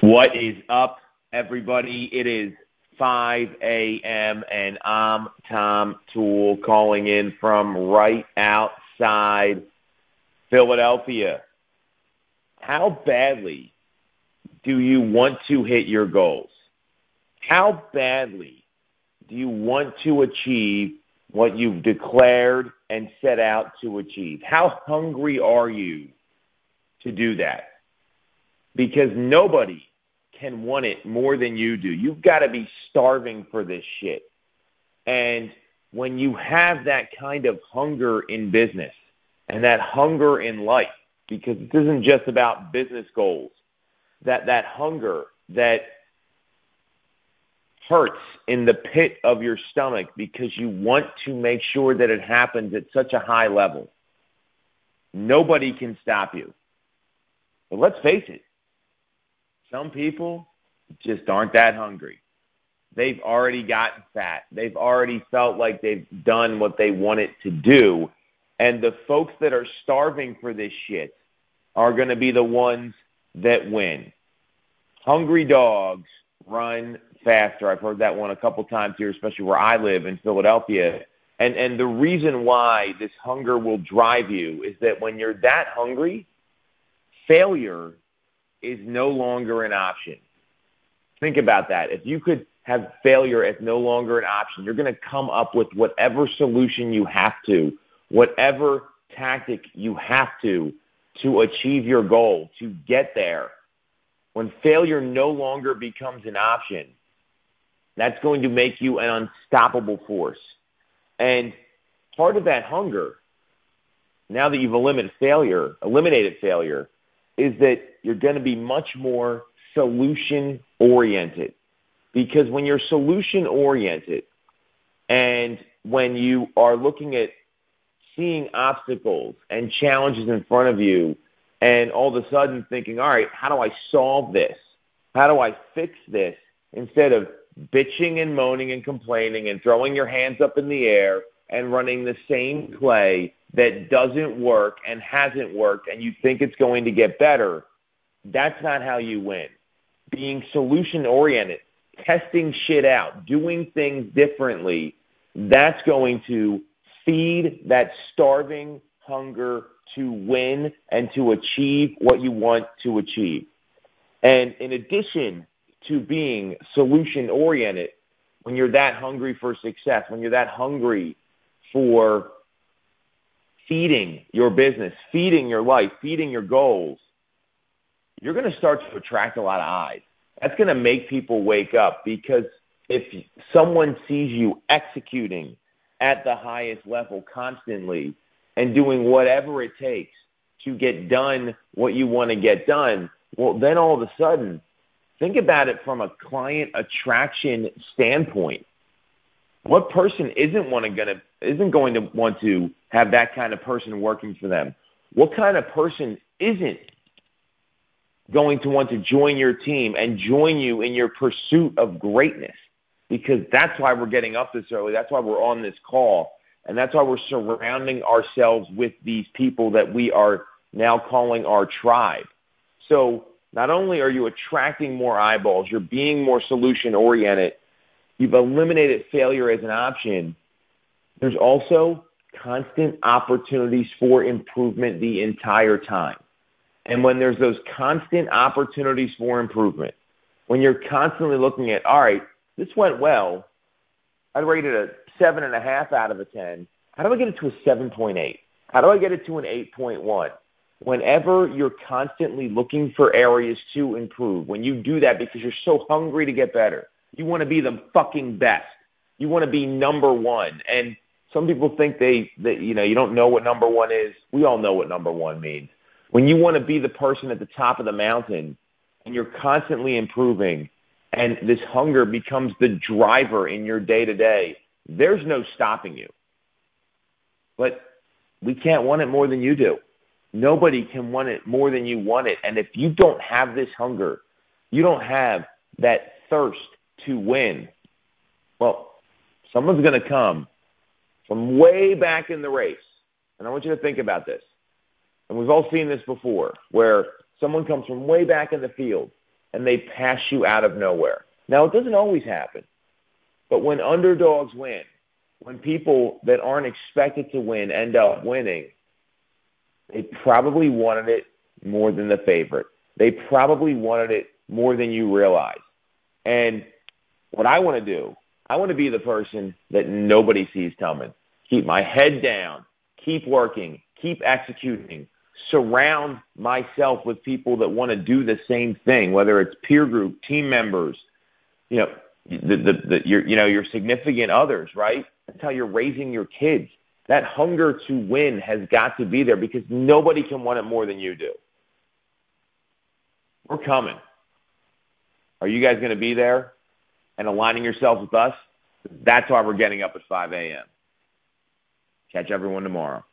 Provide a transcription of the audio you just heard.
What is up, everybody? It is 5 a.m. and I'm Tom Toole calling in from right outside Philadelphia. How badly do you want to hit your goals? How badly do you want to achieve what you've declared and set out to achieve? How hungry are you to do that? Because nobody can want it more than you do. You've got to be starving for this shit. And when you have that kind of hunger in business and that hunger in life, because this isn't just about business goals, that that hunger that hurts in the pit of your stomach because you want to make sure that it happens at such a high level. Nobody can stop you. But let's face it, some people just aren't that hungry. They've already gotten fat. They've already felt like they've done what they wanted to do. And the folks that are starving for this shit are going to be the ones that win. Hungry dogs run faster. I've heard that one a couple times here, especially where I live in Philadelphia. And and the reason why this hunger will drive you is that when you're that hungry, failure is no longer an option. Think about that. If you could have failure as no longer an option, you're going to come up with whatever solution you have to, whatever tactic you have to to achieve your goal, to get there. When failure no longer becomes an option, that's going to make you an unstoppable force. And part of that hunger, now that you've eliminated failure, eliminated failure, is that you're going to be much more solution oriented. Because when you're solution oriented and when you are looking at seeing obstacles and challenges in front of you and all of a sudden thinking, all right, how do I solve this? How do I fix this? Instead of bitching and moaning and complaining and throwing your hands up in the air and running the same play that doesn't work and hasn't worked and you think it's going to get better, that's not how you win. Being solution oriented, testing shit out, doing things differently, that's going to feed that starving hunger to win and to achieve what you want to achieve. And in addition to being solution oriented, when you're that hungry for success, when you're that hungry for feeding your business, feeding your life, feeding your goals, you're going to start to attract a lot of eyes. That's going to make people wake up because if someone sees you executing at the highest level constantly and doing whatever it takes to get done what you want to get done, well, then all of a sudden, think about it from a client attraction standpoint. What person isn't want to gonna isn't going to want to have that kind of person working for them? What kind of person isn't going to want to join your team and join you in your pursuit of greatness? Because that's why we're getting up this early. That's why we're on this call. And that's why we're surrounding ourselves with these people that we are now calling our tribe. So not only are you attracting more eyeballs, you're being more solution oriented, you've eliminated failure as an option. There's also constant opportunities for improvement the entire time. And when there's those constant opportunities for improvement, when you're constantly looking at, all right, this went well, I'd rate it a seven and a half out of a 10. How do I get it to a 7.8? How do I get it to an 8.1? Whenever you're constantly looking for areas to improve, when you do that because you're so hungry to get better, you want to be the fucking best. You want to be number one. And some people think they that you know you don't know what number one is. We all know what number one means. When you want to be the person at the top of the mountain and you're constantly improving and this hunger becomes the driver in your day to day, there's no stopping you. But we can't want it more than you do. Nobody can want it more than you want it. And if you don't have this hunger, you don't have that thirst to win, well, someone's going to come from way back in the race. And I want you to think about this. And we've all seen this before, where someone comes from way back in the field and they pass you out of nowhere. Now, it doesn't always happen, but when underdogs win, when people that aren't expected to win end up winning, they probably wanted it more than the favorite. They probably wanted it more than you realize. And what I want to do, I want to be the person that nobody sees coming. Keep my head down, keep working, keep executing, surround myself with people that want to do the same thing, whether it's peer group, team members, you know, the, the, the your you know your significant others, right? That's how you're raising your kids. That hunger to win has got to be there because nobody can want it more than you do. We're coming. Are you guys going to be there and aligning yourselves with us? That's why we're getting up at 5 a.m. Catch everyone tomorrow.